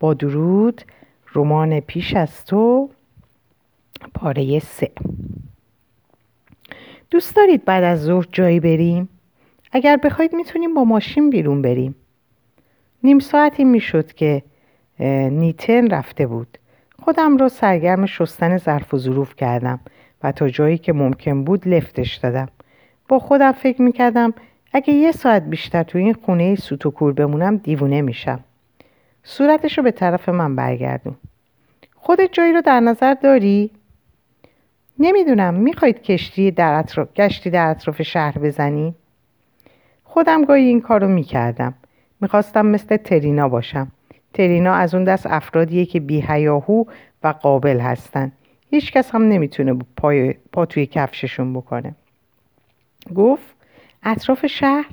با درود رمان پیش از تو پاره سه. دوست دارید بعد از ظهر جایی بریم؟ اگر بخواید می‌تونیم با ماشین بیرون بریم. نیم ساعتی می‌شد که نیتن رفته بود. خودم را سرگرم شستن ظرف و ظروف کردم و تا جایی که ممکن بود لفتش دادم. با خودم فکر می‌کردم اگه یه ساعت بیشتر تو این خونه سوت و کور بمونم دیوونه میشم. صورتش رو به طرف من برگردون. خودت جایی رو در نظر داری؟ نمی‌دونم. می‌خواید کشتی در اطراف گشتی در اطراف شهر بزنی؟ خودم گاهی این کار رو می‌کردم. می‌خواستم مثل ترینا باشم. ترینا از اون دست افرادیه که بیهیاهو و قابل هستن. هیچ کس هم نمی‌تونه پای پا توی کفششون بکنه. گفت اطراف شهر؟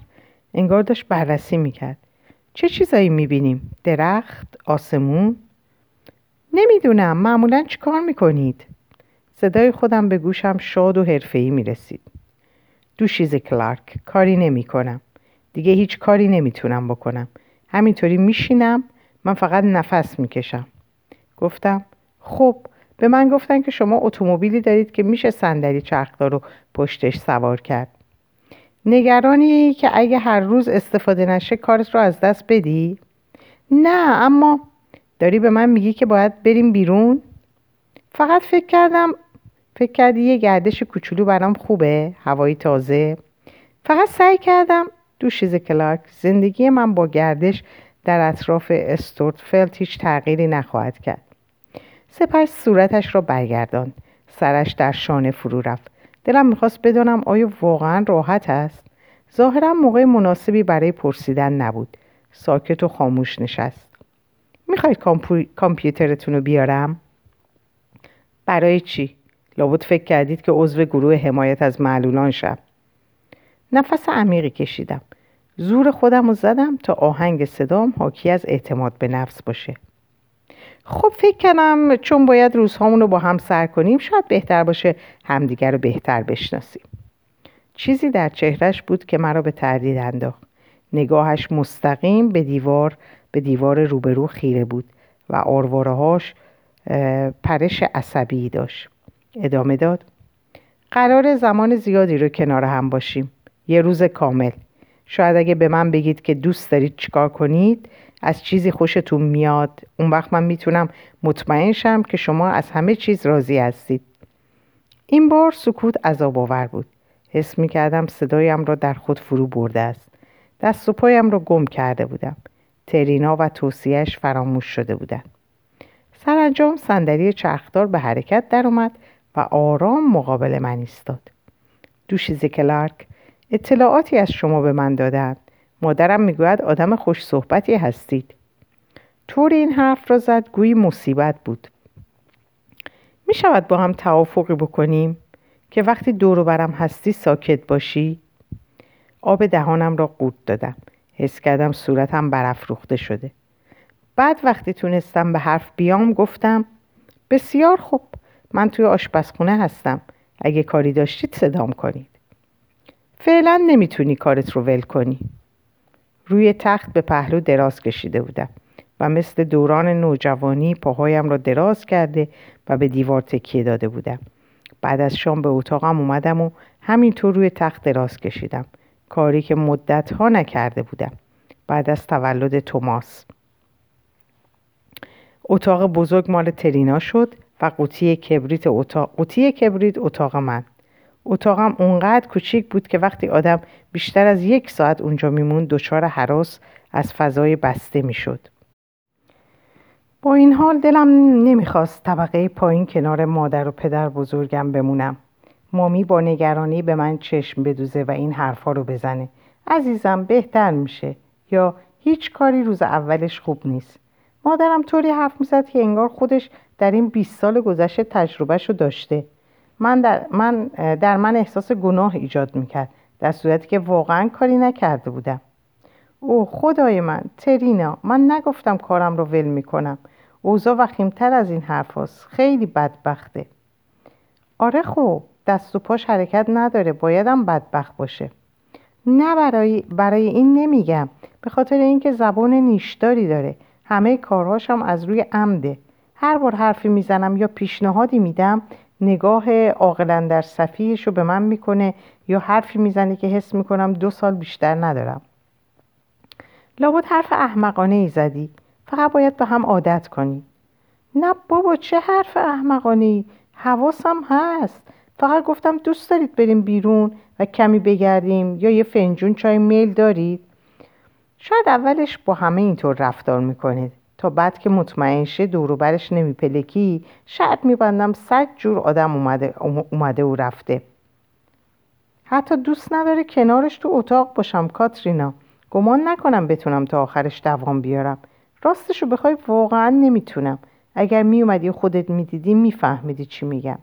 انگار داشت بررسی می‌کرد. چه چیزایی می‌بینیم؟ درخت؟ آسمون؟ نمی‌دونم معمولا چی کار می‌کنید؟ صدای خودم به گوشم شاد و حرفه‌ای می‌رسید دوشیز کلارک کاری نمی‌کنم دیگه هیچ کاری نمی‌تونم بکنم همینطوری میشینم من فقط نفس می‌کشم گفتم خب به من گفتن که شما اتومبیلی دارید که میشه صندلی چرخدار رو پشتش سوار کرد نگرانی که اگه هر روز استفاده نشه کارت رو از دست بدی؟ نه اما داری به من میگی که باید بریم بیرون؟ فقط فکر کردم فکر کردی یه گردش کوچولو برام خوبه هوایی تازه فقط سعی کردم دوشیز کلارک زندگی من با گردش در اطراف استورتفلد هیچ تغییری نخواهد کرد سپس صورتش را برگردان سرش در شانه فرو رفت دلم می‌خواست بدانم آیا واقعا راحت است. ظاهرا موقع مناسبی برای پرسیدن نبود. ساکت و خاموش نشست. می‌خواید کامپیوترتون رو بیارم؟ برای چی؟ لابد فکر کردید که عضو گروه حمایت از معلولان شم. نفس عمیقی کشیدم. زور خودم رو زدم تا آهنگ صدام حاکی از اعتماد به نفس باشه. خب فکر کنم چون باید روزهامون رو با هم سر کنیم شاید بهتر باشه همدیگر رو بهتر بشناسیم. چیزی در چهرش بود که مرا به تردید انداخت. نگاهش مستقیم به دیوار به دیوار روبرو خیره بود و آروارهاش پرش عصبی داشت. ادامه داد قرار زمان زیادی رو کنار هم باشیم. یه روز کامل. شاید اگه به من بگید که دوست دارید چیکار کنید از چیزی خوشتون میاد. اون وقت من می‌تونم مطمئن شم که شما از همه چیز راضی هستید. این بار سکوت عذاب آور بود. حس می‌کردم صدایم را در خود فرو برده است. دست و پایم را گم کرده بودم. ترینا و توصیهش فراموش شده بودند. سرانجام صندلی چرخدار به حرکت درآمد و آرام مقابل من ایستاد. دوشیز کلارک اطلاعاتی از شما به من دادند مادرم می‌گوید آدم خوش صحبتی هستید. طور این حرف را زد گویی مصیبت بود. می شود با هم توافقی بکنیم که وقتی دور برم هستی ساکت باشی؟ آب دهانم را قورت دادم. حس کردم صورتم برافروخته شده. بعد وقتی تونستم به حرف بیام گفتم بسیار خوب من توی آشپزخونه هستم. اگه کاری داشتید صدام کنید. فعلا نمی‌تونی کارت رو ول کنی. روی تخت به پهلو دراز کشیده بودم و مثل دوران نوجوانی پاهایم را دراز کرده و به دیوار تکیه داده بودم. بعد از شام به اتاقم اومدم و همینطور روی تخت دراز کشیدم. کاری که مدت ها نکرده بودم. بعد از تولد توماس. اتاق بزرگ مال ترینا شد و قوطی کبریت اتاق قوطی کبریت اتاق من. اتاقم اونقدر کوچیک بود که وقتی آدم بیشتر از یک ساعت اونجا میمون دچار حراس از فضای بسته می‌شد. با این حال دلم نمی‌خواست طبقه پایین کنار مادر و پدر بزرگم بمونم. مامی با نگرانی به من چشم بدوزه و این حرفا رو بزنه. عزیزم بهتر میشه. یا هیچ کاری روز اولش خوب نیست. مادرم طوری حرف می‌زد که انگار خودش در این 20 سال گذشته تجربهش رو داشته. من در من, در من احساس گناه ایجاد می‌کرد در صورتی که واقعا کاری نکرده بودم. او خدای من ترینا من نگفتم کارم رو ول می‌کنم. اوضاع وخیمتر از این حرف خیلی بدبخته. آره خوب دست و پاش حرکت نداره. بایدم بدبخت باشه. نه برای, برای این نمیگم. به خاطر اینکه زبان نیشداری داره. همه کارهاشم از روی عمده. هر بار حرفی می‌زنم یا پیشنهادی میدم نگاه عاقلا در صفیهش رو به من می‌کنه یا حرفی می‌زنه که حس می‌کنم دو سال بیشتر ندارم. لابد حرف احمقانه ای زدی. فقط باید به هم عادت کنی. نه بابا چه حرف احمقانه ای حواسم هست. فقط گفتم دوست دارید بریم بیرون و کمی بگردیم یا یه فنجون چای میل دارید؟ شاید اولش با همه اینطور رفتار می‌کنید. تا بعد که مطمئن شه دوروبرش نمیپلکی شاید میبندم صد جور آدم اومده, اومده و رفته. حتی دوست نداره کنارش تو اتاق باشم کاترینا. گمان نکنم بتونم تا آخرش دوام بیارم. راستشو بخوای واقعا نمی‌تونم. اگر میومدی خودت می‌دیدی میفهمیدی چی میگم.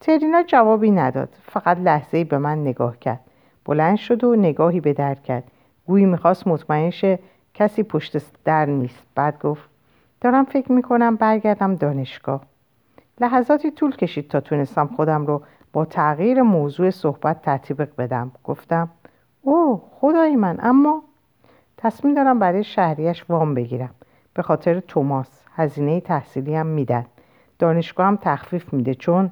ترینا جوابی نداد. فقط لحظه به من نگاه کرد. بلند شد و نگاهی به در کرد. گویی می‌خواست مطمئن شه کسی پشت در نیست. بعد گفت دارم فکر می‌کنم برگردم دانشگاه. لحظاتی طول کشید تا تونستم خودم رو با تغییر موضوع صحبت ترتیب بدم. گفتم اوه خدای من اما تصمیم دارم برای شهریش وام بگیرم. به خاطر توماس هزینه تحصیلی هم میدن. دانشگاه هم تخفیف میده چون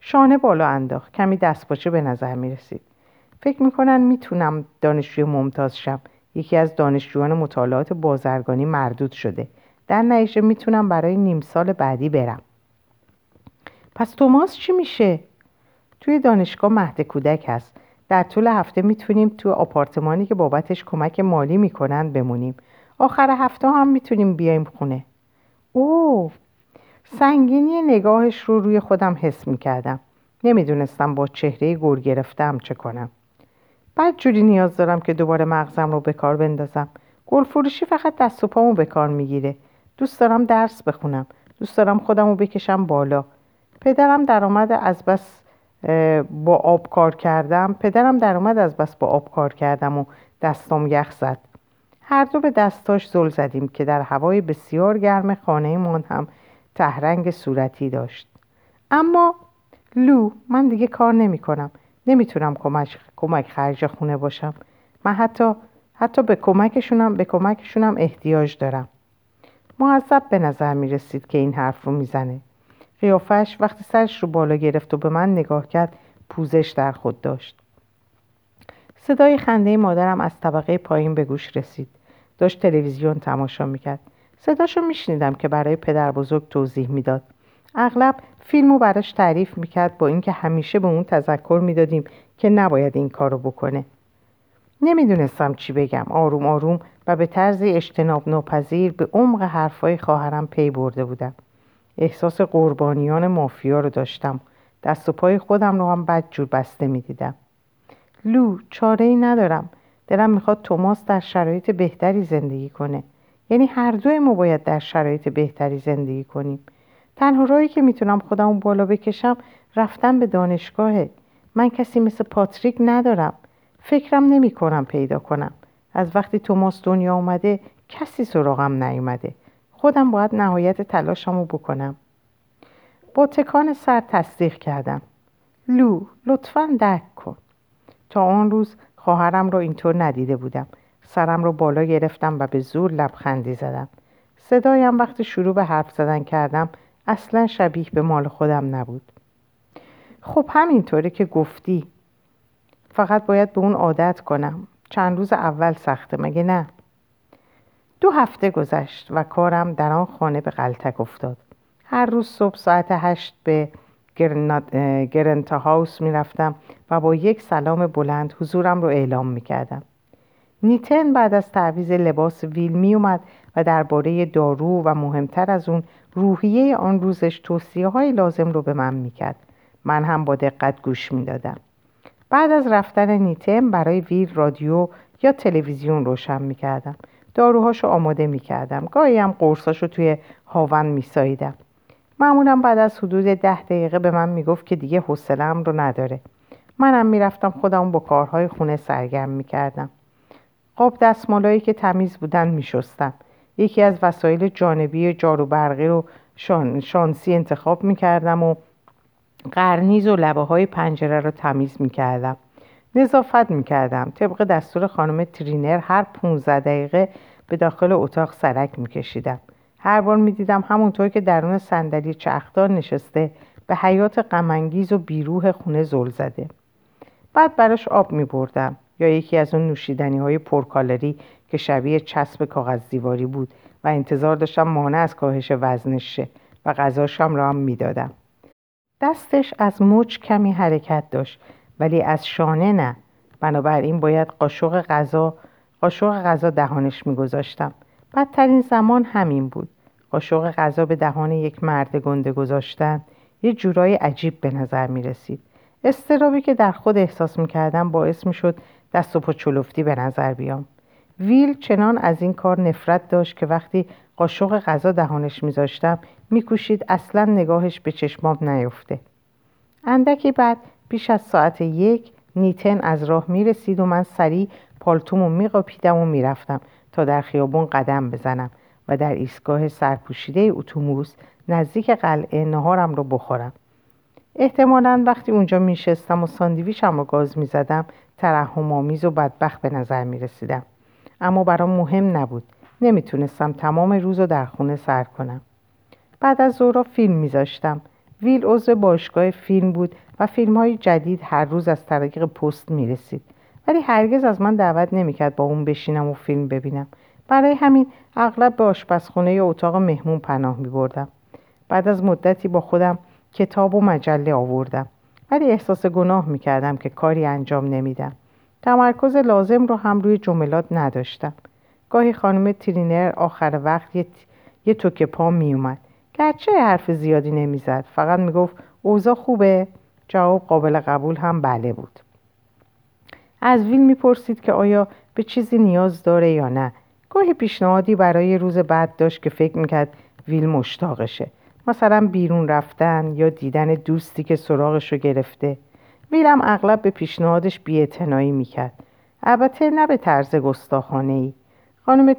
شانه بالا انداخت. کمی دستپاچه به نظر می‌رسید. فکر می‌کنن می‌تونم دانشجوی ممتاز شم. یکی از دانشجویان مطالعات بازرگانی مردود شده. در نتیجه می‌تونم برای نیم سال بعدی برم. پس توماس چی میشه؟ توی دانشگاه مهد کودک هست. در طول هفته می‌تونیم توی آپارتمانی که بابتش کمک مالی می‌کنن بمونیم. آخر هفته هم می‌تونیم بیایم خونه. اوه! سنگینی نگاهش رو روی خودم حس می‌کردم. نمی‌دونستم با چهره گور گرفتم چه کنم. بعد جوری نیاز دارم که دوباره مغزم رو به کار بندازم. گل فروشی فقط دست و پامو به کار می‌گیره. دوست دارم درس بخونم. دوست دارم خودم رو بکشم بالا. پدرم درآمد از بس با آب کار کردم. پدرم درآمد از بس با آب کار کردم و دستام یخ زد. هر دو به دستاش زل زدیم که در هوای بسیار گرم خانهمان هم تهرنگ صورتی داشت. اما لو من دیگه کار نمی کنم نمی‌تونم کمک, کمک خرج خونه باشم. من حتی حتی به کمکشونم به کمکشونم احتیاج دارم. معذب به نظر می رسید که این حرف رو می‌زنه. قیافش وقتی سرش رو بالا گرفت و به من نگاه کرد پوزش در خود داشت. صدای خنده مادرم از طبقه پایین به گوش رسید. داشت تلویزیون تماشا می‌کرد. صداشو میشنیدم که برای پدر بزرگ توضیح می‌داد. اغلب فیلم رو براش تعریف می‌کرد با اینکه همیشه به اون تذکر می‌دادیم که نباید این کارو بکنه. نمی‌دونستم چی بگم. آروم آروم و به طرز اجتناب ناپذیر به عمق حرفای خواهرم پی برده بودم. احساس قربانیان مافیا رو داشتم. دست و پای خودم رو هم بد جور بسته می‌دیدم. لو چاره ای ندارم. دلم می‌خواد توماس در شرایط بهتری زندگی کنه. یعنی هر دوی ما باید در شرایط بهتری زندگی کنیم. تنها راهی که می‌تونم خودم بالا بکشم رفتن به دانشگاهه. من کسی مثل پاتریک ندارم. فکرم نمی کنم پیدا کنم. از وقتی توماس دنیا اومده کسی سراغم نیومده. خودم باید نهایت تلاشمو بکنم. با تکان سر تصدیق کردم. لو لطفا درک کن. تا آن روز خواهرم رو اینطور ندیده بودم. سرم رو بالا گرفتم و به زور لبخندی زدم. صدایم وقتی شروع به حرف زدن کردم اصلا شبیه به مال خودم نبود. خب همینطوره که گفتی. فقط باید به اون عادت کنم. چند روز اول سخته مگه نه؟ دو هفته گذشت و کارم در آن خانه به غلطک افتاد. هر روز صبح ساعت هشت به گرنت هاوس می رفتم و با یک سلام بلند حضورم رو اعلام می کردم. نیتن بعد از تعویز لباس ویل می اومد و درباره دارو و مهمتر از اون روحیه آن روزش توصیه های لازم رو به من می کرد. من هم با دقت گوش می دادم. بعد از رفتن نیتن برای ویل رادیو یا تلویزیون روشن می کردم. داروهاشو آماده می کردم. گاهی هم قرصاشو توی هاون می سایدم. معمولا بعد از حدود ده دقیقه به من می‌گفت که دیگه حوصله‌ام رو نداره منم می‌رفتم خودم با کارهای خونه سرگرم می‌کردم قاب دستمالایی که تمیز بودن میشستم یکی از وسایل جانبی جارو برقی رو شان، شانسی انتخاب می‌کردم و قرنیز و لبه های پنجره رو تمیز می‌کردم. نظافت می‌کردم. طبق دستور خانم ترینر هر 15 دقیقه به داخل اتاق سرک میکشیدم. هر بار می‌دیدم همونطور که درون صندلی چرخدار نشسته به حیات غمانگیز و بیروح خونه زل زده. بعد براش آب می بردم یا یکی از اون نوشیدنی های پرکالری که شبیه چسب کاغذ دیواری بود و انتظار داشتم مانع از کاهش وزنش شه و غذاشم را هم می‌دادم. دستش از مچ کمی حرکت داشت ولی از شانه نه. بنابراین باید قاشق غذا قاشق غذا دهانش میگذاشتم. بدترین زمان همین بود. قاشق غذا به دهان یک مرد گنده گذاشتن یه جورای عجیب به نظر می رسید استرابی که در خود احساس می کردم باعث می شد دست و پا چلفتی به نظر بیام. ویل چنان از این کار نفرت داشت که وقتی قاشق غذا دهانش میذاشتم میکوشید اصلا نگاهش به چشمام نیفته. اندکی بعد پیش از ساعت یک نیتن از راه می‌رسید و من سریع پالتومو میقاپیدم و می‌رفتم تا در خیابون قدم بزنم و در ایستگاه سرپوشیده اتوبوس نزدیک قلعه نهارم رو بخورم. احتمالا وقتی اونجا میشستم و ساندویچم رو گاز می‌زدم ترحم آمیز و بدبخت به نظر می‌رسیدم. اما برام مهم نبود. نمی‌تونستم تمام روز رو در خونه سر کنم. بعد از ظهر فیلم میذاشتم. ویل عضو باشگاه فیلم بود و فیلم های جدید هر روز از طریق پست می‌رسید. ولی هرگز از من دعوت نمی‌کرد با اون بشینم و فیلم ببینم. برای همین اغلب به آشپزخونه یا اتاق مهمون پناه می بردم. بعد از مدتی با خودم کتاب و مجله آوردم. ولی احساس گناه می کردم که کاری انجام نمیدم. تمرکز لازم رو هم روی جملات نداشتم. گاهی خانم ترینر آخر وقت یه, یه توک پا می اومد. گرچه حرف زیادی نمی‌زد فقط می‌گفت اوضاع خوبه؟ جواب قابل قبول هم بله بود. از ویل می‌پرسید که آیا به چیزی نیاز داره یا نه. گاهی پیشنهادی برای روز بعد داشت که فکر می‌کرد ویل مشتاقشه. مثلا بیرون رفتن یا دیدن دوستی که سراغش رو گرفته. ویلم اغلب به پیشنهادش بیاعتنایی می‌کرد. البته نه به طرز گستاخانه ای خانم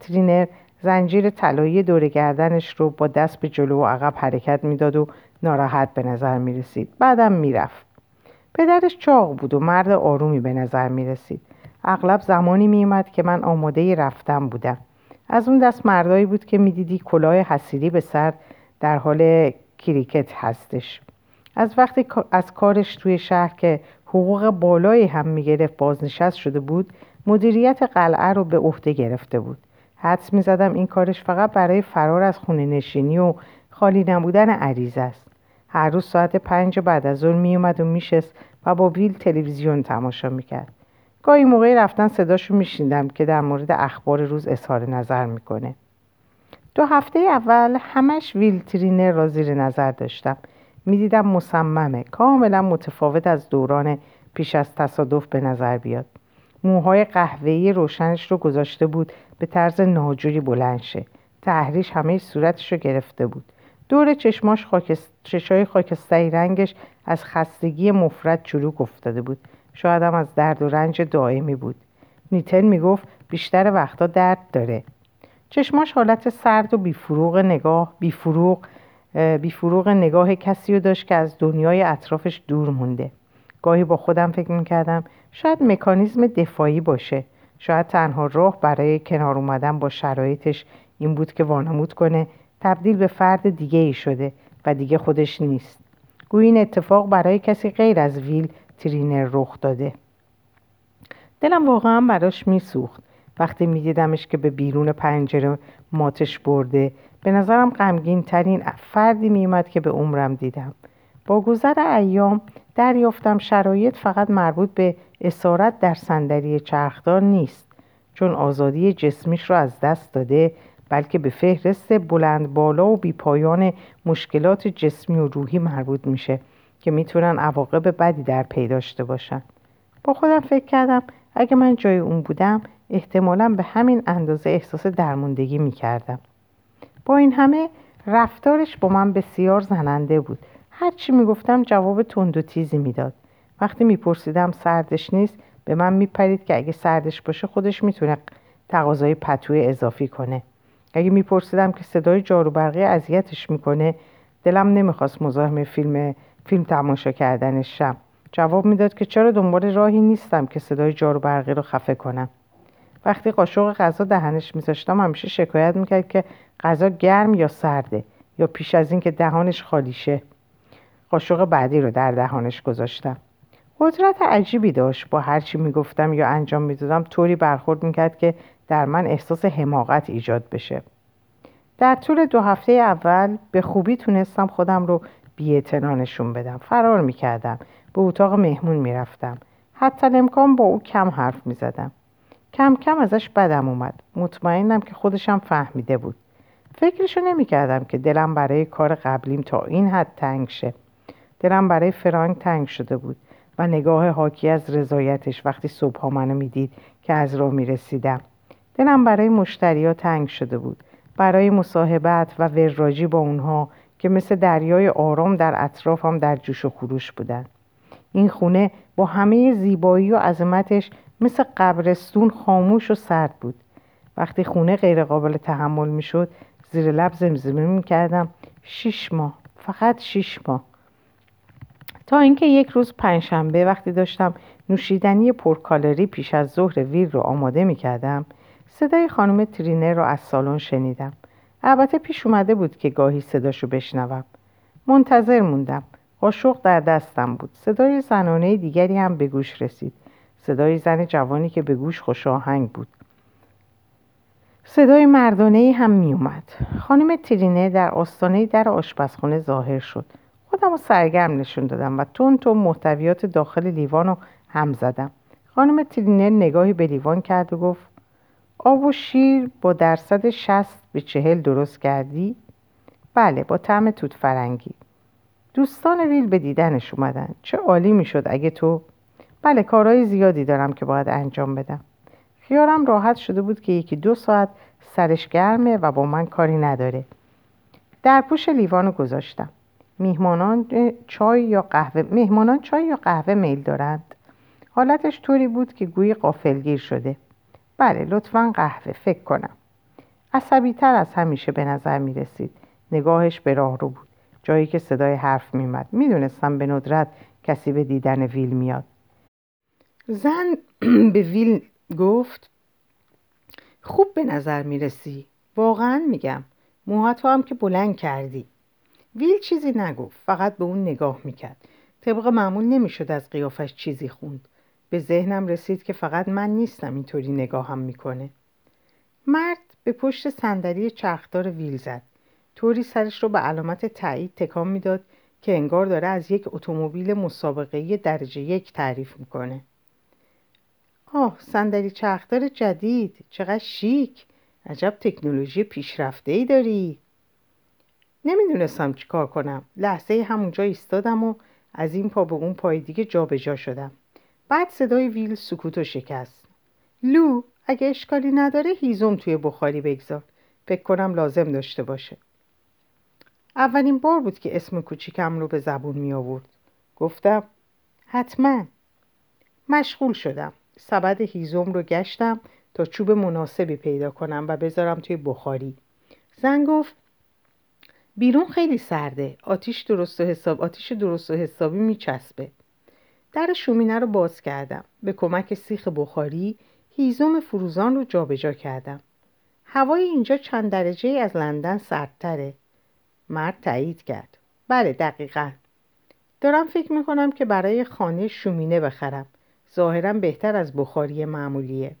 ترینر زنجیر طلایی دور گردنش رو با دست به جلو و عقب حرکت می‌داد و ناراحت به نظر می رسید بعدم می‌رفت. پدرش چاق بود و مرد آرومی به نظر می رسید اغلب زمانی می که من آماده رفتم بودم. از اون دست مردایی بود که می‌دیدی کلاه حسیری به سر در حال کریکت هستش. از وقتی از کارش توی شهر که حقوق بالایی هم می‌گرفت بازنشست شده بود مدیریت قلعه رو به عهده گرفته بود. حدس می‌زدم این کارش فقط برای فرار از خونه نشینی و خالی نبودن عریض است. هر روز ساعت پنج بعد از ظهر میومد و میشست و با ویل تلویزیون تماشا می‌کرد. گاهی موقعی رفتن صداشو میشیندم که در مورد اخبار روز اظهار نظر می‌کنه. دو هفته اول همش ویل ترینر را زیر نظر داشتم. می‌دیدم مصممه. کاملا متفاوت از دوران پیش از تصادف به نظر بیاد. موهای قهوه‌ای روشنش رو گذاشته بود به طرز ناجوری بلند شه. تحریش همه صورتش رو گرفته بود. دور چشماش خاکست... چشای خاکستری رنگش از خستگی مفرد چروک افتاده بود. شاید هم از درد و رنج دائمی بود. نیتن می‌گفت بیشتر وقتا درد داره. چشماش حالت سرد و بیفروغ نگاه بیفروغ بیفروغ نگاه کسی رو داشت که از دنیای اطرافش دور مونده. گاهی با خودم فکر می‌کردم شاید مکانیزم دفاعی باشه. شاید تنها راه برای کنار اومدن با شرایطش این بود که وانمود کنه تبدیل به فرد دیگه ای شده و دیگه خودش نیست. گویی این اتفاق برای کسی غیر از ویل ترینر رخ داده. دلم واقعا براش میسوخت. وقتی میدیدمش که به بیرون پنجره ماتش برده به نظرم غمگین ترین فردی میومد که به عمرم دیدم. با گذر ایام دریافتم شرایط فقط مربوط به اسارت در صندلی چرخدار نیست چون آزادی جسمیش را از دست داده بلکه به فهرست بلند بالا و بیپایان مشکلات جسمی و روحی مربوط میشه که می‌تونن عواقب بدی در پی داشته باشن. با خودم فکر کردم اگه من جای اون بودم احتمالا به همین اندازه احساس درموندگی می‌کردم. با این همه رفتارش با من بسیار زننده بود. هرچی می‌گفتم جواب تند و تیزی می‌داد. وقتی میپرسیدم سردش نیست به من میپرید که اگه سردش باشه خودش می‌تونه تقاضای پتوی اضافی کنه. اگه میپرسیدم که صدای جارو برقی اذیتش می‌کنه دلم نمی‌خواست مزاحم فیلم فیلم تماشا کردنش شم. جواب می‌داد که چرا دنبال راهی نیستم که صدای جارو برقی رو خفه کنم. وقتی قاشق غذا دهنش میذاشتم همیشه شکایت می‌کرد که غذا گرم یا سرده یا پیش از اینکه دهانش خالیشه. قاشق بعدی رو در دهانش گذاشتم. قدرت عجیبی داشت. با هر چی می‌گفتم یا انجام می‌دادم طوری برخورد می‌کرد که در من احساس حماقت ایجاد بشه. در طول دو هفته اول به خوبی تونستم خودم رو بیاعتنا نشون بدم. فرار می‌کردم. به اتاق مهمون می‌رفتم. حتی امکان با او کم حرف می‌زدم. کم کم ازش بدم اومد. مطمئنم که خودشم فهمیده بود. فکرشو نمی‌کردم که دلم برای کار قبلیم تا این حد تنگ شه. دلم برای فرانک تنگ شده بود و نگاه حاکی از رضایتش وقتی صبح منو می‌دید که از راه می‌رسیدم. دلم برای مشتریا تنگ شده بود. برای مصاحبت و وراجی با اونها که مثل دریای آرام در اطرافم در جوش و خروش بودن. این خونه با همه زیبایی و عظمتش مثل قبرستون خاموش و سرد بود. وقتی خونه غیر قابل تحمل می‌شد زیر لب زمزمه می‌کردم. شیش ماه فقط شیش ماه. تا اینکه یک روز پنجشنبه وقتی داشتم نوشیدنی پرکالری پیش از ظهر ویل رو آماده می‌کردم صدای خانم ترینر رو از سالن شنیدم. البته پیش اومده بود که گاهی صداشو بشنوم. منتظر موندم. قاشق در دستم بود. صدای زنانه دیگری هم به گوش رسید. صدای زن جوانی که به گوش خوش آهنگ بود. صدای مردانه هم می اومد خانم ترینه در آستانه در آشپزخانه ظاهر شد. خودم رو سرگرم نشون دادم و تون تون محتویات داخل لیوان رو هم زدم. خانم ترینه نگاهی به لیوان کرد و گفت آب و شیر با درصد شست به چهل درست کردی؟ بله با طعم توت فرنگی. دوستان ویل به دیدنش اومدن. چه عالی می‌شد اگه تو بله کارهای زیادی دارم که باید انجام بدم. خیارم راحت شده بود که یکی دو ساعت سرش گرمه و با من کاری نداره. در پوش لیوانو گذاشتم. میهمانان چای یا قهوه مهمانان چای یا قهوه میل دارند. حالتش طوری بود که گویی قافلگیر شده. بله لطفا قهوه فکر کنم. عصبی تر از همیشه به نظر می رسید نگاهش به راه رو بود. جایی که صدای حرف می می‌دونستم به ندرت کسی به دیدن ویل میاد. زن به ویل گفت خوب به نظر می رسی واقعا میگم. موهاتو هم که بلند کردی. ویل چیزی نگفت. فقط به اون نگاه می‌کرد. طبق معمول نمی‌شد از قیافش چیزی خوند. به ذهنم رسید که فقط من نیستم اینطوری نگاهم می‌کنه. مرد به پشت صندلی چرخدار ویل زد. طوری سرش رو به علامت تایید تکان می‌داد که انگار داره از یک اتومبیل مسابقه درجه یک تعریف می‌کنه. آه صندلی چرخدار جدید. چقدر شیک. عجب تکنولوژی پیشرفته ای داری. نمی‌دونستم چیکار کنم. لحظه همونجا ایستادم و از این پا به اون پای دیگه جابجا جا شدم. بعد صدای ویل سکوت و شکست. لو اگه اشکالی نداره هیزم توی بخاری بگذار. فکر کنم لازم داشته باشه. اولین بار بود که اسم کوچیکم رو به زبون می آورد گفتم حتما. مشغول شدم. سبد هیزم رو گشتم تا چوب مناسبی پیدا کنم و بذارم توی بخاری. زن گفت بیرون خیلی سرده. آتیش درست و حساب آتیش درست و حسابی میچسبه. در شومینه رو باز کردم. به کمک سیخ بخاری هیزم فروزان رو جابجا کردم. هوای اینجا چند درجه از لندن سردتره. مرد تایید کرد. بله دقیقا. دارم فکر می‌کنم که برای خانه شومینه بخرم. ظاهرا بهتر از بخاری معمولیه.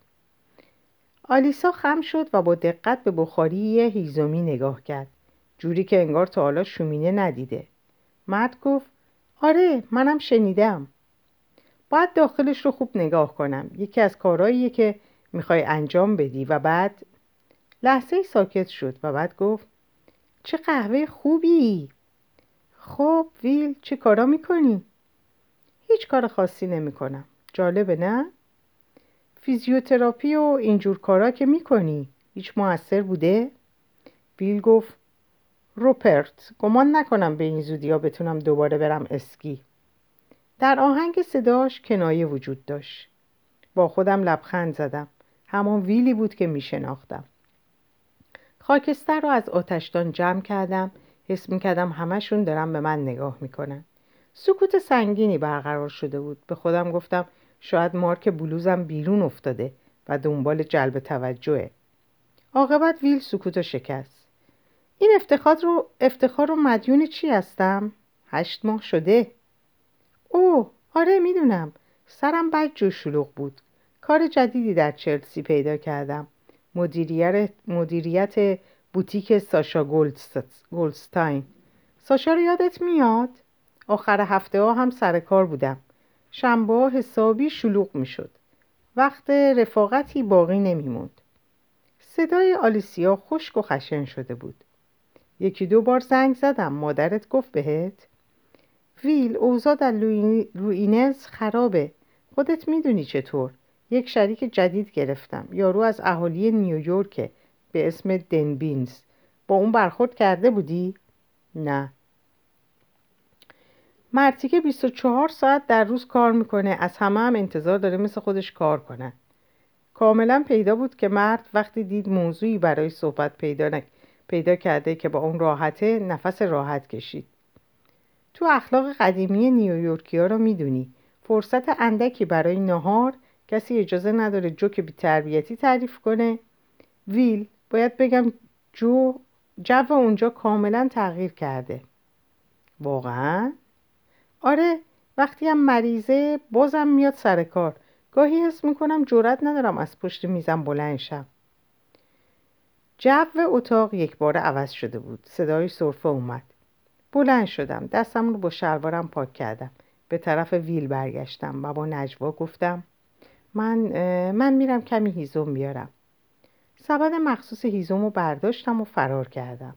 آلیسا خم شد و با دقت به بخاری هیزومی نگاه کرد جوری که انگار تا حالا شومینه ندیده. مرد گفت آره منم شنیدم. باید داخلش رو خوب نگاه کنم. یکی از کارهاییه که می‌خوای انجام بدی و بعد لحظه ساکت شد و بعد گفت چه قهوه خوبی. خب ویل چه کارا می‌کنی؟ هیچ کار خاصی نمی‌کنم. جالبه نه؟ فیزیوتراپی و اینجور کارا که می‌کنی هیچ موثر بوده؟ ویل گفت روپرت گمان نکنم به این زودی ها بتونم دوباره برم اسکی. در آهنگ صداش کنایه وجود داشت. با خودم لبخند زدم. همان ویلی بود که می شناختم خاکستر رو از آتشدان جمع کردم. حس می کردم همشون دارم به من نگاه می‌کنن. سکوت سنگینی برقرار شده بود. به خودم گفتم شاید مارک بلوزم بیرون افتاده و دنبال جلب توجهه. عاقبت ویل سکوت و شکست. این افتخار رو افتخار رو مدیون چی هستم؟ هشت ماه شده. او آره می‌دونم. سرم بد جو شلوغ بود. کار جدیدی در چلسی پیدا کردم. مدیریت, مدیریت بوتیک ساشا گولستاین ساشا رو یادت میاد؟ آخر هفته ها هم سر کار بودم. شنبه حسابی شلوغ می‌شد. وقت رفاقتی باقی نمیموند. صدای آلیسیا خشک و خشن شده بود. یکی دو بار زنگ زدم. مادرت گفت بهت. ویل اوضاع در روینز خرابه. خودت می‌دونی چطور. یک شریک جدید گرفتم. یارو از اهالی نیویورکه. به اسم دنبینز. با اون برخورد کرده بودی؟ نه. مرتی که 24 ساعت در روز کار می‌کنه از همه هم انتظار داره مثل خودش کار کنه. کاملا پیدا بود که مرد وقتی دید موضوعی برای صحبت پیدا, پیدا کرده که با اون راحته نفس راحت کشید. تو اخلاق قدیمی نیویورکی ها رو می‌دونی فرصت اندکی برای نهار کسی اجازه نداره جوک بیتربیتی تعریف کنه. ویل باید بگم جو جو اونجا کاملا تغییر کرده. واقعا؟ آره وقتی هم مریضه بازم میاد سر کار. گاهی حس می‌کنم جرات ندارم از پشت میزم بلند شم. جو اتاق یک بار عوض شده بود. صدای صرفه اومد. بلند شدم. دستم رو با شلوارم پاک کردم. به طرف ویل برگشتم و با نجوا گفتم من من میرم کمی هیزم بیارم. سبد مخصوص هیزم رو برداشتم و فرار کردم.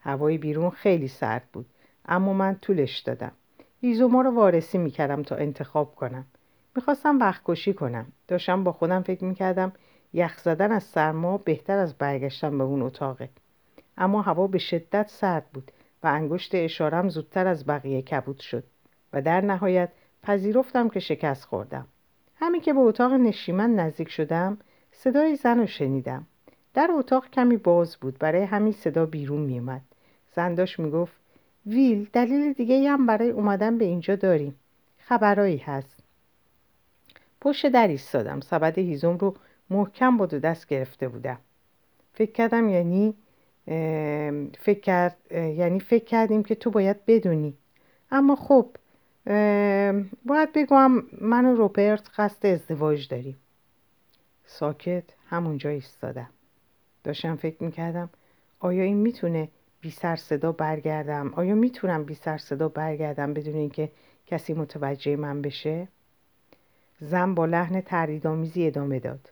هوای بیرون خیلی سرد بود اما من طولش دادم. هیزوما رو وارسی می‌کردم تا انتخاب کنم. می‌خواستم وقت کشی کنم. داشتم با خودم فکر می‌کردم یخ زدن از سرما بهتر از برگشتن به اون اتاقه. اما هوا به شدت سرد بود و انگشت اشارم زودتر از بقیه کبود شد و در نهایت پذیرفتم که شکست خوردم. همین که به اتاق نشیمن نزدیک شدم صدای زن رو شنیدم. در اتاق کمی باز بود. برای همین صدا بیرون میومد زن داشت می‌گفت ویل دلیل دیگه هم برای اومدن به اینجا داریم. خبرایی هست. پشت در ایستادم. سبد هیزم رو محکم با دو دست گرفته بودم. فکر کردم یعنی فکر کرد یعنی فکر کردیم که تو باید بدونی. اما خب باید بگم من و روپرت قصد ازدواج داریم. ساکت همونجا ایستادم. داشتم فکر می‌کردم آیا این می‌تونه بی سر صدا برگردم. آیا می‌تونم بی سر صدا برگردم بدون اینکه کسی متوجه من بشه؟ زن با لحن تردیدآمیزی ادامه داد.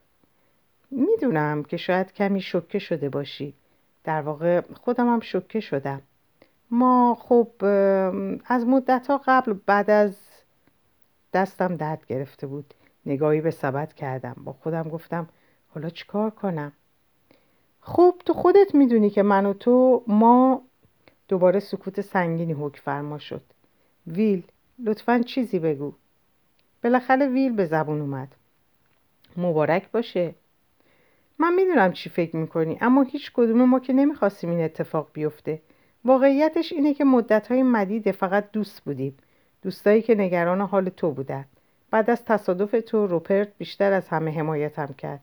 می‌دونم که شاید کمی شکه شده باشی. در واقع خودم هم شکه شدم. ما خب از مدت ها قبل بعد از دستم درد گرفته بود. نگاهی به سبد کردم. با خودم گفتم حالا چیکار کنم؟ خب تو خودت می‌دونی که من و تو ما دوباره سکوت سنگینی حک فرما شد. ویل لطفا چیزی بگو. بالاخره ویل به زبون اومد. مبارک باشه. من می‌دونم چی فکر می‌کنی اما هیچ کدوم ما که نمی‌خواستیم این اتفاق بیفته. واقعیتش اینه که مدتهای مدیده فقط دوست بودیم. دوستایی که نگران حال تو بودن. بعد از تصادف تو روپرت بیشتر از همه حمایتم کرد.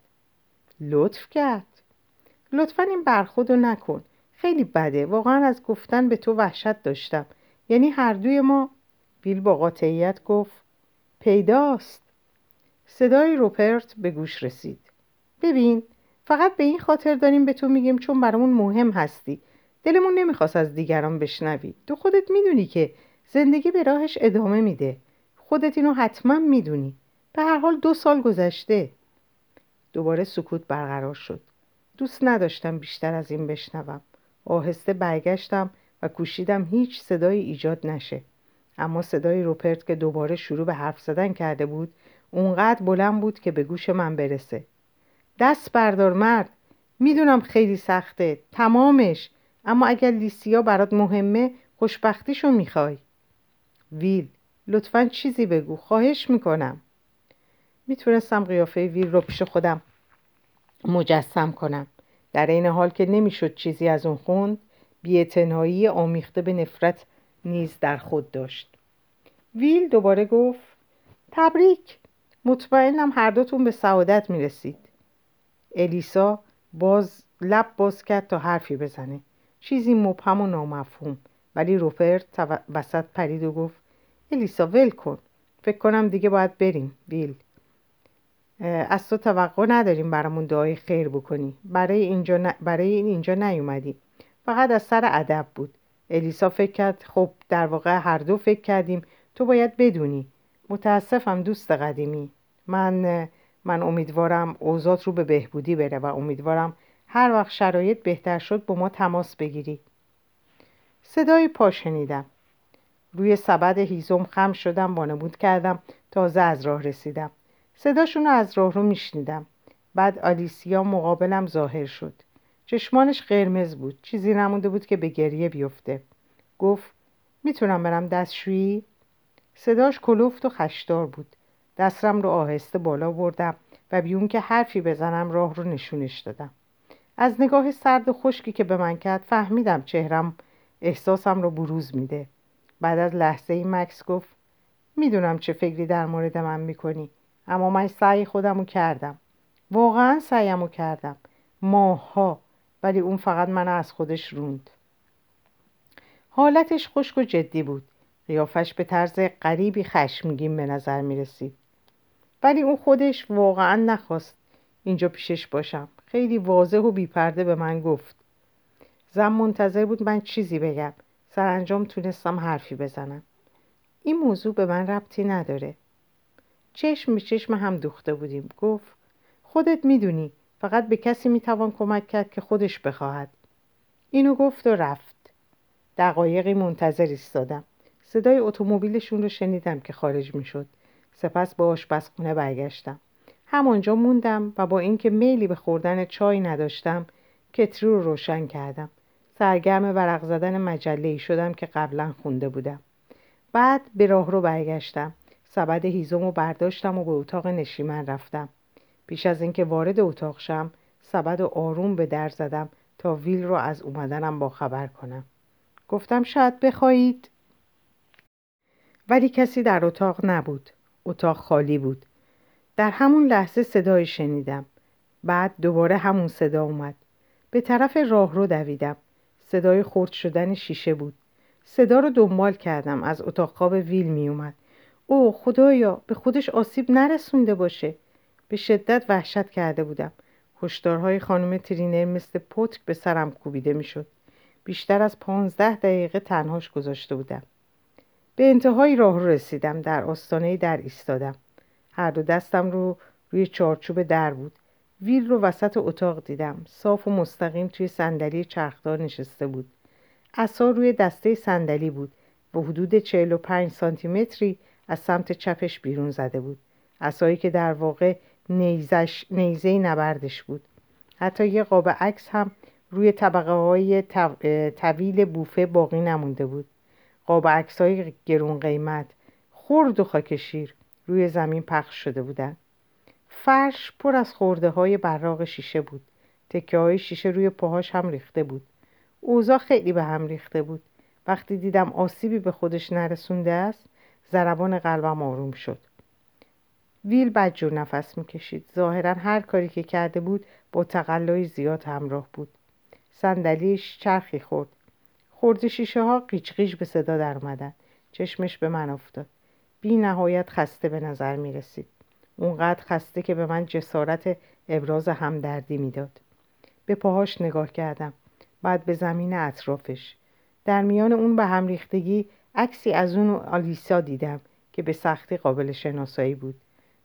لطف کرد. لطفا این برخود رو نکن. خیلی بده. واقعا از گفتن به تو وحشت داشتم. یعنی هر دوی ما بیل با قاطعیت گفت پیداست. صدای روپرت به گوش رسید. ببین فقط به این خاطر داریم به تو میگیم چون برامون مهم هستی. دلمون نمی‌خواست از دیگران بشنوی. تو خودت می‌دونی که زندگی به راهش ادامه میده. خودت اینو حتما می‌دونی. به هر حال دو سال گذشته. دوباره سکوت برقرار شد. دوست نداشتم بیشتر از این بشنوم. آهسته برگشتم و کوشیدم هیچ صدایی ایجاد نشه. اما صدای روپرت که دوباره شروع به حرف زدن کرده بود اونقدر بلند بود که به گوش من برسه. دست بردار مرد. می‌دونم خیلی سخته. تمامش. اما اگر لیسیا برات مهمه خوشبختیشو می‌خوای. ویل لطفا چیزی بگو. خواهش می‌کنم. می‌تونستم قیافه ویل رو پیش خودم مجسم کنم. در این حال که نمی‌شد چیزی از اون خوند بیاعتنایی آمیخته به نفرت نیز در خود داشت. ویل دوباره گفت تبریک! مطمئنم هر دوتون به سعادت می‌رسید. الیسا باز لب باز کرد تا حرفی بزنه. چیزی مبهم و نامفهوم. ولی روپرت وسط پرید و گفت الیسا ول کن. فکر کنم دیگه باید بریم ویل. از تو توقع نداریم برامون دعای خیر بکنی. برای اینجا, برای این اینجا نیومدی. فقط از سر ادب بود. الیسا فکر کرد خب در واقع هر دو فکر کردیم. تو باید بدونی. متاسفم دوست قدیمی. من من امیدوارم اوضاع رو به بهبودی بره و امیدوارم هر وقت شرایط بهتر شد با ما تماس بگیری. صدای پا شنیدم. روی سبد هیزم خم شدم وانمود کردم تازه از راه رسیدم. صداشون رو از راه رو میشنیدم. بعد آلیسیا مقابلم ظاهر شد. چشمانش قرمز بود. چیزی نمونده بود که به گریه بیفته. گفت می‌تونم برم دستشویی؟ صداش کلوفت و خشدار بود. دستم رو آهسته بالا بردم و بیون که حرفی بزنم راه رو نشونش دادم. از نگاه سرد و خشکی که به من کرد فهمیدم چهرم احساسم رو بروز میده. بعد از لحظه ای مکس گفت می‌دونم چه فکری در مورد من می‌کنی. اما من سعی خودمو کردم. واقعا سعیمو کردم. ماها. ولی اون فقط منو از خودش روند. حالتش خشک و جدی بود. قیافش به طرز غریبی خشمگین به نظر می رسید ولی اون خودش واقعا نخواست اینجا پیشش باشم. خیلی واضح و بیپرده به من گفت. زن منتظر بود من چیزی بگم. سرانجام تونستم حرفی بزنم. این موضوع به من ربطی نداره. چشم به چشم هم دوخته بودیم. گفت خودت می‌دونی فقط به کسی می‌توان کمک کرد که خودش بخواهد. اینو گفت و رفت. دقایقی منتظر ایستادم. صدای اتومبیلشون رو شنیدم که خارج می‌شد. سپس با آشپزخونه برگشتم. همانجا موندم و با اینکه میلی به خوردن چای نداشتم کتری رو روشن کردم. سرگرم ورق زدن مجله شدم که قبلا خونده بودم. بعد به راه رو برگشتم. سبد هیزم رو برداشتم و به اتاق نشیمن رفتم. پیش از اینکه وارد اتاق شم سبد و آروم به در زدم تا ویل رو از اومدنم با خبر کنم. گفتم شاید بخواهید. ولی کسی در اتاق نبود. اتاق خالی بود. در همون لحظه صدای شنیدم. بعد دوباره همون صدا اومد. به طرف راه رو دویدم. صدای خورد شدن شیشه بود. صدا رو دنبال کردم. از اتاق خواب ویل می اومد او خدایا به خودش آسیب نرسونده باشه. به شدت وحشت کرده بودم. هشدارهای خانم ترینر مثل پتک به سرم کوبیده می‌شد. بیشتر از پانزده دقیقه تنهاش گذاشته بودم. به انتهای راه رو رسیدم در آستانه در ایستادم. هر دو دستم رو روی چارچوب در بود. ویل رو وسط اتاق دیدم. صاف و مستقیم توی صندلی چرخدار نشسته بود. عصا روی دسته صندلی بود. و حدود 45 سانتی متری از سمت چپش بیرون زده بود. عصایی که در واقع نیزش نیزه نبردش بود. حتی یه قاب عکس هم روی طبقه های طویل بوفه باقی نمونده بود. قاب عکس های گرون قیمت خرد و خاکشیر روی زمین پخش شده بودند. فرش پر از خورده های براغ شیشه بود. تکه های شیشه روی پاهاش هم ریخته بود. اوضاع خیلی به هم ریخته بود. وقتی دیدم آسیبی به خودش نرسونده است ضربان قلبم آروم شد. ویل بدجور نفس می‌کشید. ظاهرا هر کاری که کرده بود با تقلای زیاد همراه بود. صندلیش چرخی خورد. خورد شیشه ها قیچ قیچ به صدا در اومدن. چشمش به من افتاد. بی نهایت خسته به نظر می رسید اونقدر خسته که به من جسارت ابراز همدردی می‌داد. به پاهاش نگاه کردم. بعد به زمین اطرافش. در میان اون به هم ریختگی عکسی از اون آلیسا دیدم که به سختی قابل شناسایی بود.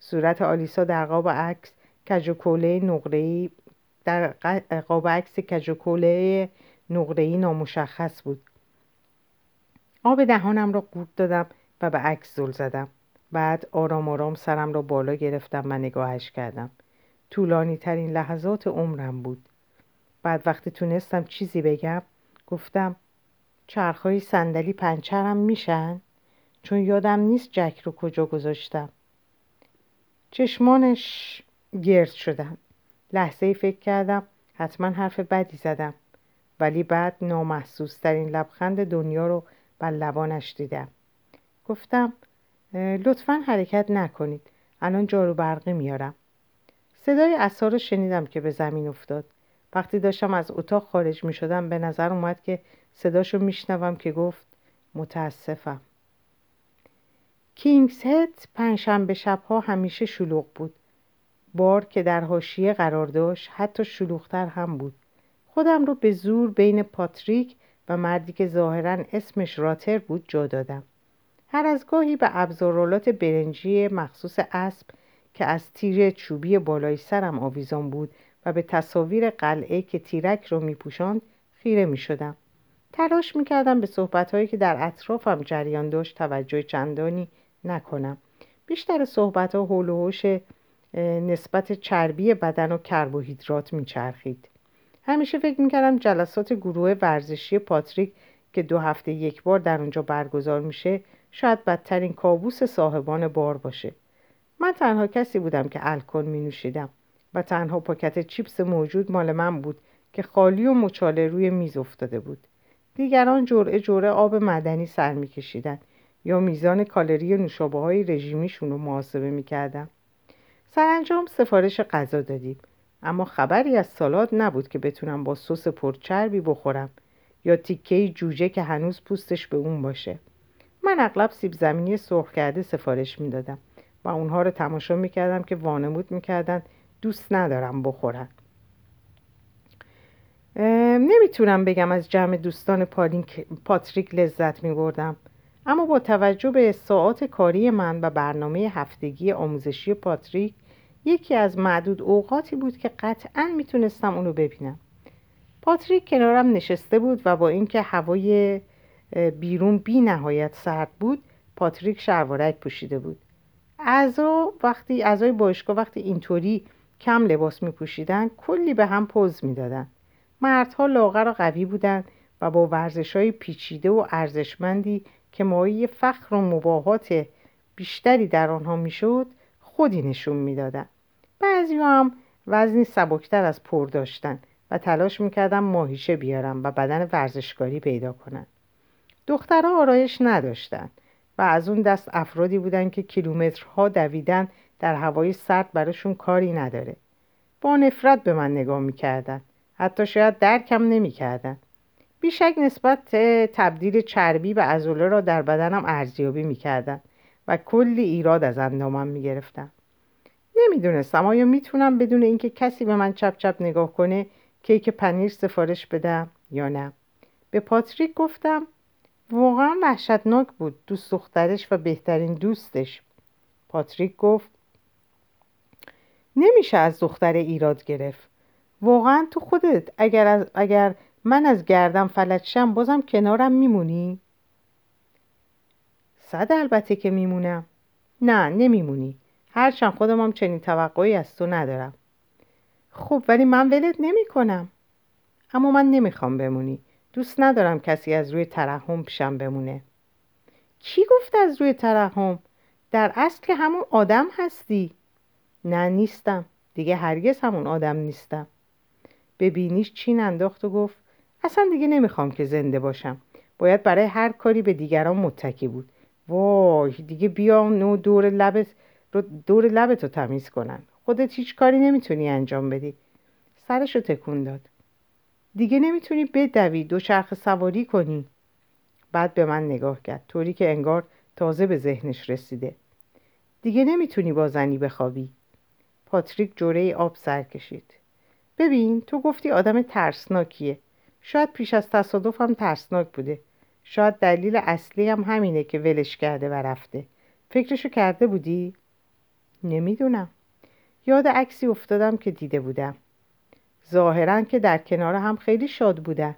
صورت آلیسا در قاب عکس کجوکوله نقره‌ای در قاب عکس کجوکوله نقره‌ای نامشخص بود. آب دهانم را قورت دادم و به عکس زل زدم. بعد آرام آرام سرم را بالا گرفتم و نگاهش کردم. طولانی ترین لحظات عمرم بود. بعد وقتی تونستم چیزی بگم گفتم چرخهای صندلی پنچرم میشن؟ چون یادم نیست جک رو کجا گذاشتم. چشمانش گرد شدم لحظه ای فکر کردم حتما حرف بدی زدم. ولی بعد نامحسوس ترین لبخند دنیا رو بر لبانش دیدم. گفتم لطفا حرکت نکنید. الان جارو برقی میارم. صدای اصا رو شنیدم که به زمین افتاد. وقتی داشتم از اتاق خارج می شدم به نظر اومد که صداشو میشنوم که گفت متاسفم. کینگز هد پنجشنبه شبها همیشه شلوغ بود. بار که در حاشیه قرار داشت حتی شلوغتر هم بود. خودم رو به زور بین پاتریک و مردی که ظاهرا اسمش راتر بود جا دادم. هر از گاهی به ابزارالات برنجی مخصوص اسب که از تیر چوبی بالای سرم آویزان بود و به تصاویر قلعه که تیرک رو میپوشاند خیره می‌شدم. تلاش می‌کردم به صحبتهایی که در اطرافم جریان داشت توجه چندانی نکنم. بیشتر صحبتها حول و حوش نسبت چربی بدن و کربوهیدرات میچرخید. همیشه فکر می‌کردم جلسات گروه ورزشی پاتریک که دو هفته یک بار در اونجا برگزار میشه شاید بدترین کابوس صاحبان بار باشه. من تنها کسی بودم که الکل می نوشیدم و تنها پاکت چیپس موجود مال من بود که خالی و مچاله روی میز افتاده بود. دیگران جرعه جرعه آب مدنی سر میکشیدن یا میزان کالری نوشابه های رژیمیشون رو محاسبه می‌کردم سرانجام سفارش غذا دادیم اما خبری از سالاد نبود که بتونم با سس پرچربی بخورم یا تیکه جوجه که هنوز پوستش به اون باشه. من اغلب سیب زمینی سرخ کرده سفارش می‌دادم و اونها رو تماشا می‌کردم که وانمود می‌کردن دوست ندارم بخورن. نمی‌تونم بگم از جمع دوستان پاتریک لذت میبردم. اما با توجه به ساعات کاری من و برنامه هفتگی آموزشی پاتریک یکی از معدود اوقاتی بود که قطعا می‌تونستم اونو ببینم. پاتریک کنارم نشسته بود و با اینکه هوای بیرون بی نهایت سرد بود پاتریک شلوارک پوشیده بود. اعضا وقتی اعضای باشگاه وقتی اینطوری کم لباس می پوشیدن کلی به هم پوز می‌دادن. مردها لاغر و قوی بودند و با ورزش های پیچیده و ارزشمندی که مایه فخر و مباهات بیشتری در آنها می‌شد خودی نشون می‌دادند. بعضی هم وزنی سبکتر از پر داشتن و تلاش می‌کردن ماهیچه بیارن و بدن ورزشکاری پیدا کنن. دخترها آرایش نداشتند و از اون دست افرادی بودن که کیلومترها دویدن در هوای سرد براشون کاری نداره. با نفرت به من نگاه می‌کردن حتی شاید درکم نمی‌کردن. بیشک نسبت تبدیل چربی و ازوله را در بدنم ارزیابی می‌کردن و کلی ایراد از اندامم می‌گرفتن. نمی‌دونستم آیا می‌تونم بدون اینکه کسی به من چپ چپ نگاه کنه کیک پنیر سفارش بدم یا نه؟ به پاتریک گفتم واقعا وحشتناک بود دوست دخترش و بهترین دوستش. پاتریک گفت نمیشه از دختر ایراد گرفت. واقعا تو خودت اگر, از اگر من از گردم فلج شم بازم کنارم میمونی؟ صد البته که میمونم. نه نمیمونی. هرچند خودم هم چنین توقعی از تو ندارم. خب ولی من ولت نمی کنم اما من نمی‌خوام بمونی. دوست ندارم کسی از روی ترحم پیشم بمونه. کی گفت از روی ترحم؟ در اصل که همون آدم هستی. نه نیستم. دیگه هرگز همون آدم نیستم. به بینیش چین انداخت و گفت اصلا دیگه نمی‌خوام که زنده باشم. باید برای هر کاری به دیگران متکی بود. وای دیگه بیا نو دور لبت رو دور لبتو تمیز کنن. خودت هیچ کاری نمی‌تونی انجام بدی. سرشو تکون داد. دیگه نمی‌تونی بدوی دوچرخه سواری کنی. بعد به من نگاه کرد. طوری که انگار تازه به ذهنش رسیده. دیگه نمی‌تونی با زنی بخوابی. پاتریک جوره آب سر کشید. ببین تو گفتی آدم ترسناکیه. شاید پیش از تصادف هم ترسناک بوده. شاید دلیل اصلی هم همینه که ولش کرده و رفته. فکرشو کرده بودی؟ نمی‌دونم. یاد عکسی افتادم که دیده بودم. ظاهرا که در کنار هم خیلی شاد بودن.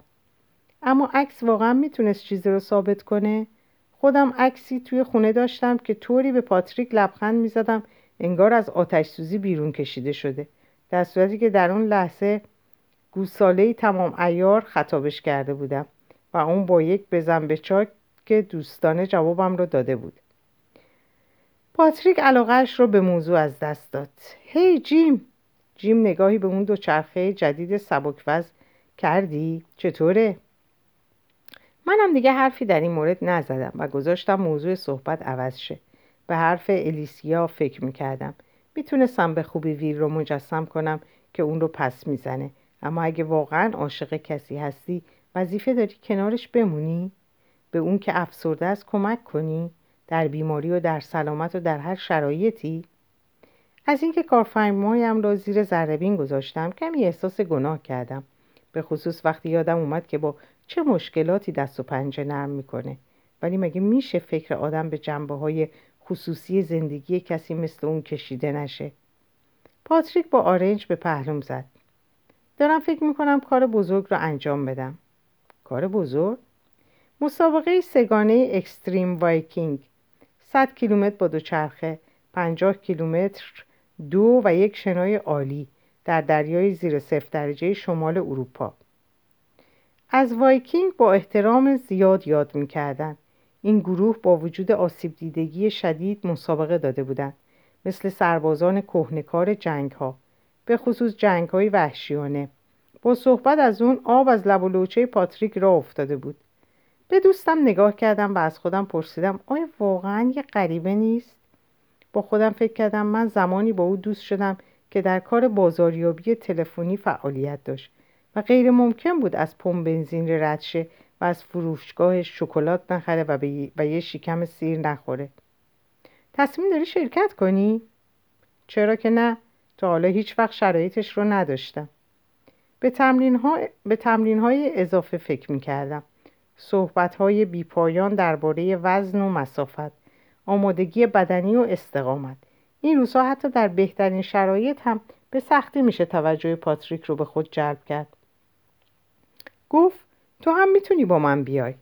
اما عکس واقعا می‌تونست چیزی رو ثابت کنه. خودم عکسی توی خونه داشتم که طوری به پاتریک لبخند می‌زدم انگار از آتش سوزی بیرون کشیده شده. در صورتی که در اون لحظه گوساله تمام ایار خطابش کرده بودم و اون با یک بزن به چاک که دوستانه جوابم رو داده بود. پاتریک علاقهش رو به موضوع از دست داد. هی جیم! جیم نگاهی به اون دو چرخه جدید سبکوز کردی؟ چطوره؟ منم دیگه حرفی در این مورد نزدم و گذاشتم موضوع صحبت عوض شه. به حرف الیسیا فکر می‌کردم. می‌تونستم به خوبی ویل رو مجسم کنم که اون رو پس می‌زنه. اما اگه واقعا عاشق کسی هستی وظیفه داری کنارش بمونی؟ به اون که افسرده است کمک کنی؟ در بیماری و در سلامت و در هر شرایطی؟ از اینکه کارفرمایم را زیر ذربین گذاشتم کمی احساس گناه کردم. به خصوص وقتی یادم اومد که با چه مشکلاتی دست و پنجه نرم می‌کنه. ولی مگه میشه فکر آدم به جنبه های خصوصی زندگی کسی مثل اون کشیده نشه. پاتریک با آرنج به پهلوم زد. دارم فکر می‌کنم کار بزرگ رو انجام بدم. کار بزرگ؟ مسابقه سه‌گانه extreme وایکینگ. 100 کیلومتر با دوچرخه 50 کیلومتر دو و یک شنای عالی در دریای زیر صفر درجه شمال اروپا. از وایکینگ با احترام زیاد یاد می‌کردند این گروه با وجود آسیب دیدگی شدید مسابقه داده بودند مثل سربازان کهنه‌کار جنگ ها به خصوص جنگ های وحشیانه. با صحبت از اون آب از لب و لوچه پاتریک راه افتاده بود. به دوستم نگاه کردم و از خودم پرسیدم آیا واقعا یه غریبه نیست؟ با خودم فکر کردم من زمانی با او دوست شدم که در کار بازاریابی تلفنی فعالیت داشت و غیر ممکن بود از پمپ بنزین رد شه از فروشگاه شکلات نخره و, و یه شکم سیر نخوره. تصمیم داری شرکت کنی؟ چرا که نه. تا حالا هیچ وقت شرایطش رو نداشتم. به تمرین, ها... به تمرین های اضافه فکر می کردم صحبت های بیپایان درباره وزن و مسافت آمادگی بدنی و استقامت. این روزها حتی در بهترین شرایط هم به سختی میشه توجه پاتریک رو به خود جلب کرد. گفت تو هم می‌تونی با من بیای.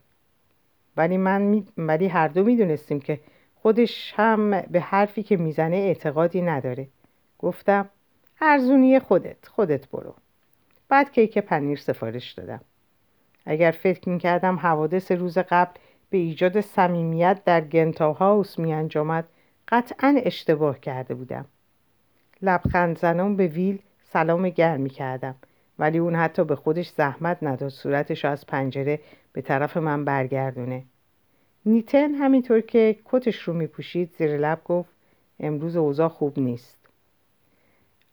ولی من می... ولی هر دو می‌دونستیم که خودش هم به حرفی که می‌زنه اعتقادی نداره. گفتم ارزونی خودت خودت برو. بعد کیک پنیر سفارش دادم. اگر فکر می‌کردم حوادث روز قبل به ایجاد صمیمیت در گنتا هاوس می انجامد قطعا اشتباه کرده بودم. لبخند زنان به ویل سلام گرمی کردم ولی اون حتی به خودش زحمت نداد. صورتش از پنجره به طرف من برگردونه. نیتن همینطور که کتش رو میپوشید زیر لب گفت امروز اوضاع خوب نیست.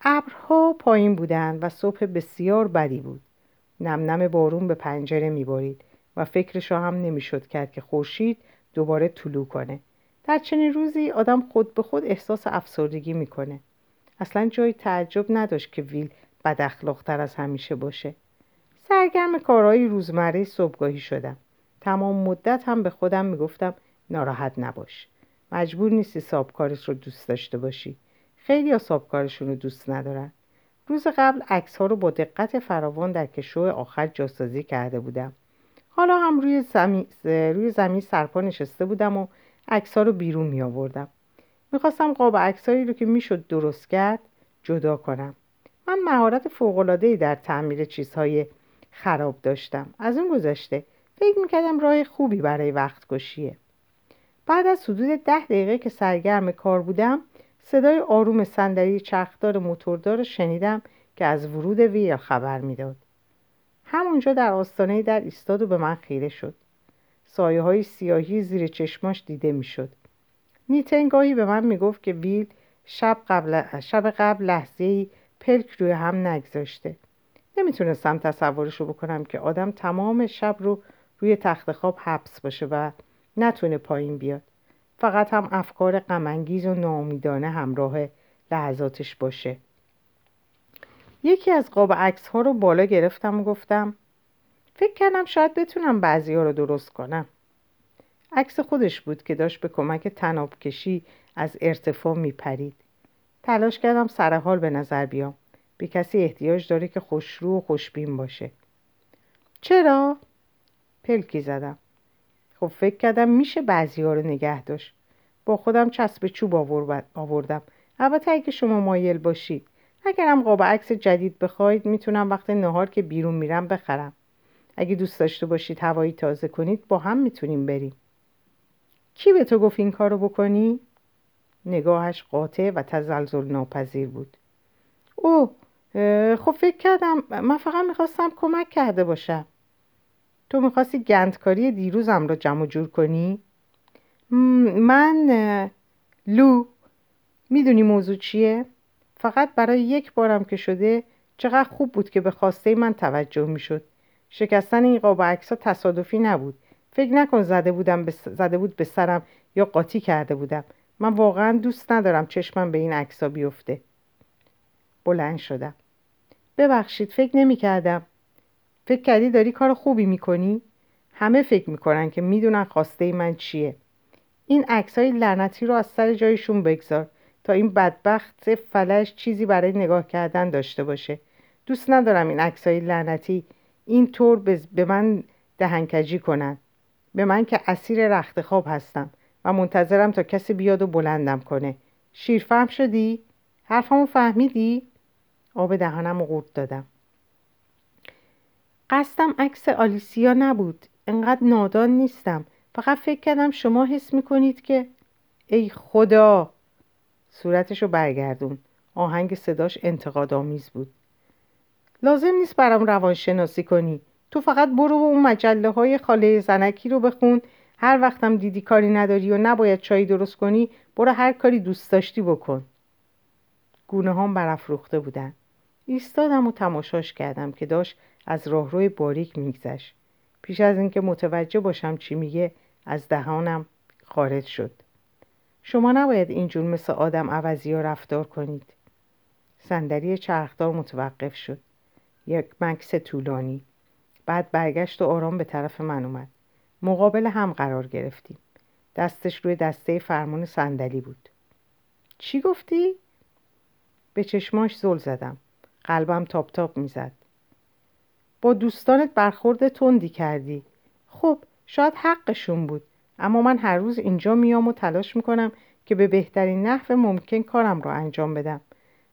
ابرها پایین بودند و صبح بسیار بدی بود. نم نم بارون به پنجره میبارید و فکرش هم نمی‌شد کرد که خورشید دوباره طلوع کنه. در چنین روزی آدم خود به خود احساس افسردگی می‌کنه. اصلا جای تعجب نداشت که ویل بد اخلاقتر از همیشه باشه. سرگرم کارهای روزمره صبحگاهی شدم. تمام مدت هم به خودم می‌گفتم ناراحت نباش. مجبور نیستی سابکارش رو دوست داشته باشی. خیلی سابکارشون رو دوست ندارن. روز قبل عکس ها رو با دقت فراوان در کشو آخر جاسازی کرده بودم. حالا هم روی زمین, روی زمین سرپا نشسته بودم و عکس ها رو بیرون می آوردم می‌خواستم قاب عکسایی رو که می‌شد درست کرد جدا کنم. من مهارت فوق‌العاده‌ای در تعمیر چیزهای خراب داشتم. از اون گذشته فکر می‌کردم راه خوبی برای وقت کشیه بعد از حدود ده دقیقه که سرگرم کار بودم صدای آروم صندلی چرخدار موتوردار شنیدم که از ورود ویل خبر می‌داد. همونجا در آستانه در ایستاد و به من خیره شد. سایه های سیاهی زیر چشماش دیده می‌شد. نیتنگاهی به من می‌گفت که ویل شب قبل, شب قبل لحظه پلک روی هم نگذاشته. نمی‌تونستم تصورش رو بکنم که آدم تمام شب رو روی تخت خواب حبس باشه و نتونه پایین بیاد. فقط هم افکار غمانگیز و ناامیدانه همراه لحظاتش باشه. یکی از قاب عکس ها رو بالا گرفتم و گفتم فکر کردم شاید بتونم بعضی ها رو درست کنم. عکس خودش بود که داشت به کمک تناب کشی از ارتفاع میپرید. تلاش کردم سرحال به نظر بیام. به کسی احتیاج داره که خوشرو و خوشبین باشه. چرا؟ پلکی زدم. خب فکر کردم میشه بعضی ها رو نگه داشت. با خودم چسب چوب آوردم. البته اگه شما مایل باشید. اگرم قاب عکس جدید بخواید می‌تونم وقت نهار که بیرون میرم بخرم. اگه دوست داشته باشید هوایی تازه کنید با هم می‌تونیم بریم. کی به تو گفت این کارو بکنی؟ نگاهش قاطع و تزلزل ناپذیر بود. او خب فکر کردم من فقط می‌خواستم کمک کرده باشم. تو می‌خواستی گندکاری دیروزم را جمع جور کنی؟ من لو می‌دونی موضوع چیه؟ فقط برای یک بارم که شده چقدر خوب بود که به خواسته من توجه می‌شد. شکستن این قاب عکس تصادفی نبود. فکر نکن زده, بودم زده بود به سرم یا قاطی کرده بودم. من واقعا دوست ندارم چشمم به این عکسا بیفته. بلند شدم. ببخشید فکر نمی کردم فکر کردی داری کار خوبی می‌کنی؟ همه فکر می‌کنن که می‌دونن خواسته من چیه. این عکس های لعنتی رو از سر جایشون بگذار تا این بدبخت فلش چیزی برای نگاه کردن داشته باشه. دوست ندارم این عکس های لعنتی این طور به من دهنکجی کنن. به من که اسیر رخت خواب هستم. و منتظرم تا کسی بیاد و بلندم کنه. شیرفهم شدی؟ حرفمو فهمیدی؟ آب دهانم رو قورت دادم. قصدم عکس آلیسیا نبود. انقدر نادان نیستم. فقط فکر کردم شما حس می‌کنید که ای خدا! صورتشو برگردون. آهنگ صداش انتقادآمیز بود. لازم نیست برام روانشناسی کنی. تو فقط برو و اون مجله های خاله زنکی رو بخون هر وقتم دیدی کاری نداری و نباید چایی درست کنی برو هر کاری دوست داشتی بکن. گونه هم برافروخته بودن. ایستادم و تماشاش کردم که داشت از راهروی باریک میگذشت. پیش از اینکه متوجه باشم چی میگه از دهانم خارج شد. شما نباید اینجور مثل آدم عوضی ها رفتار کنید. صندلی چرخدار متوقف شد. یک مکس طولانی. بعد برگشت و آرام به طرف من اومد. مقابل هم قرار گرفتیم. دستش روی دسته فرمان صندلی بود. چی گفتی؟ به چشماش زل زدم. قلبم تاپ تاپ می‌زد. با دوستانت برخورد تندی کردی. خب شاید حقشون بود. اما من هر روز اینجا میام و تلاش می‌کنم که به بهترین نحو ممکن کارم را انجام بدم.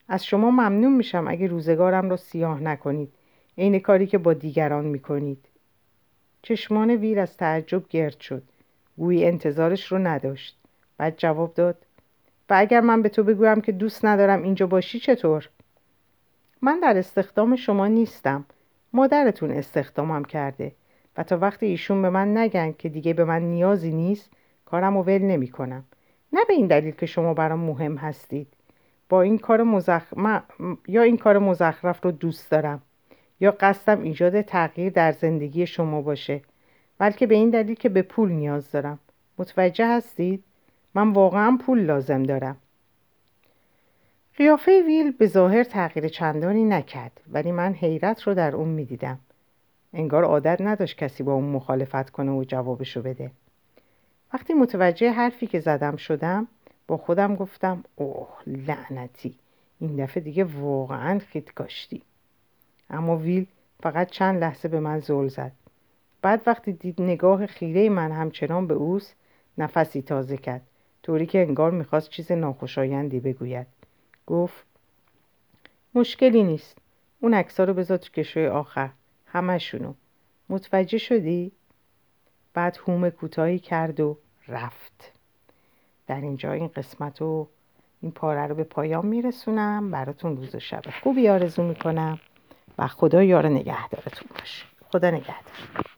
از شما ممنون میشم اگه روزگارم را سیاه نکنید. عین کاری که با دیگران می‌کنید. چشمان ویر از تعجب گرد شد. گویی انتظارش رو نداشت. بعد جواب داد و اگر من به تو بگویم که دوست ندارم اینجا باشی چطور؟ من در استخدام شما نیستم. مادرتون استخدامم کرده. و تا وقتی ایشون به من نگن که دیگه به من نیازی نیست کارم رو ول نمی کنم. نه به این دلیل که شما برام مهم هستید. با این کار مزخ... یا این کار مزخرف رو دوست دارم. یا قصدم ایجاد تغییر در زندگی شما باشه بلکه به این دلیل که به پول نیاز دارم. متوجه هستید؟ من واقعا پول لازم دارم. قیافه ویل به ظاهر تغییر چندانی نکرد ولی من حیرت رو در اون می‌دیدم. انگار عادت نداشت کسی با اون مخالفت کنه و جوابشو بده. وقتی متوجه حرفی که زدم شدم با خودم گفتم اوه لعنتی. این دفعه دیگه واقعا خیت کاشتی اما ویل فقط چند لحظه به من زل زد. بعد وقتی دید نگاه خیره من همچنان به اوست نفسی تازه کرد. طوری که انگار می‌خواست چیز ناخوشایندی بگوید. گفت مشکلی نیست. اون اکسا رو بذار تو کشوی آخر. همشونو. متوجه شدی؟ بعد هوم کوتاهی کرد و رفت. در اینجا این قسمت و این پاره رو به پایان میرسونم. براتون روز و شب خوبی آرزو می‌کنم. و خدا یار نگهدارتون باشه. خدا نگهدار.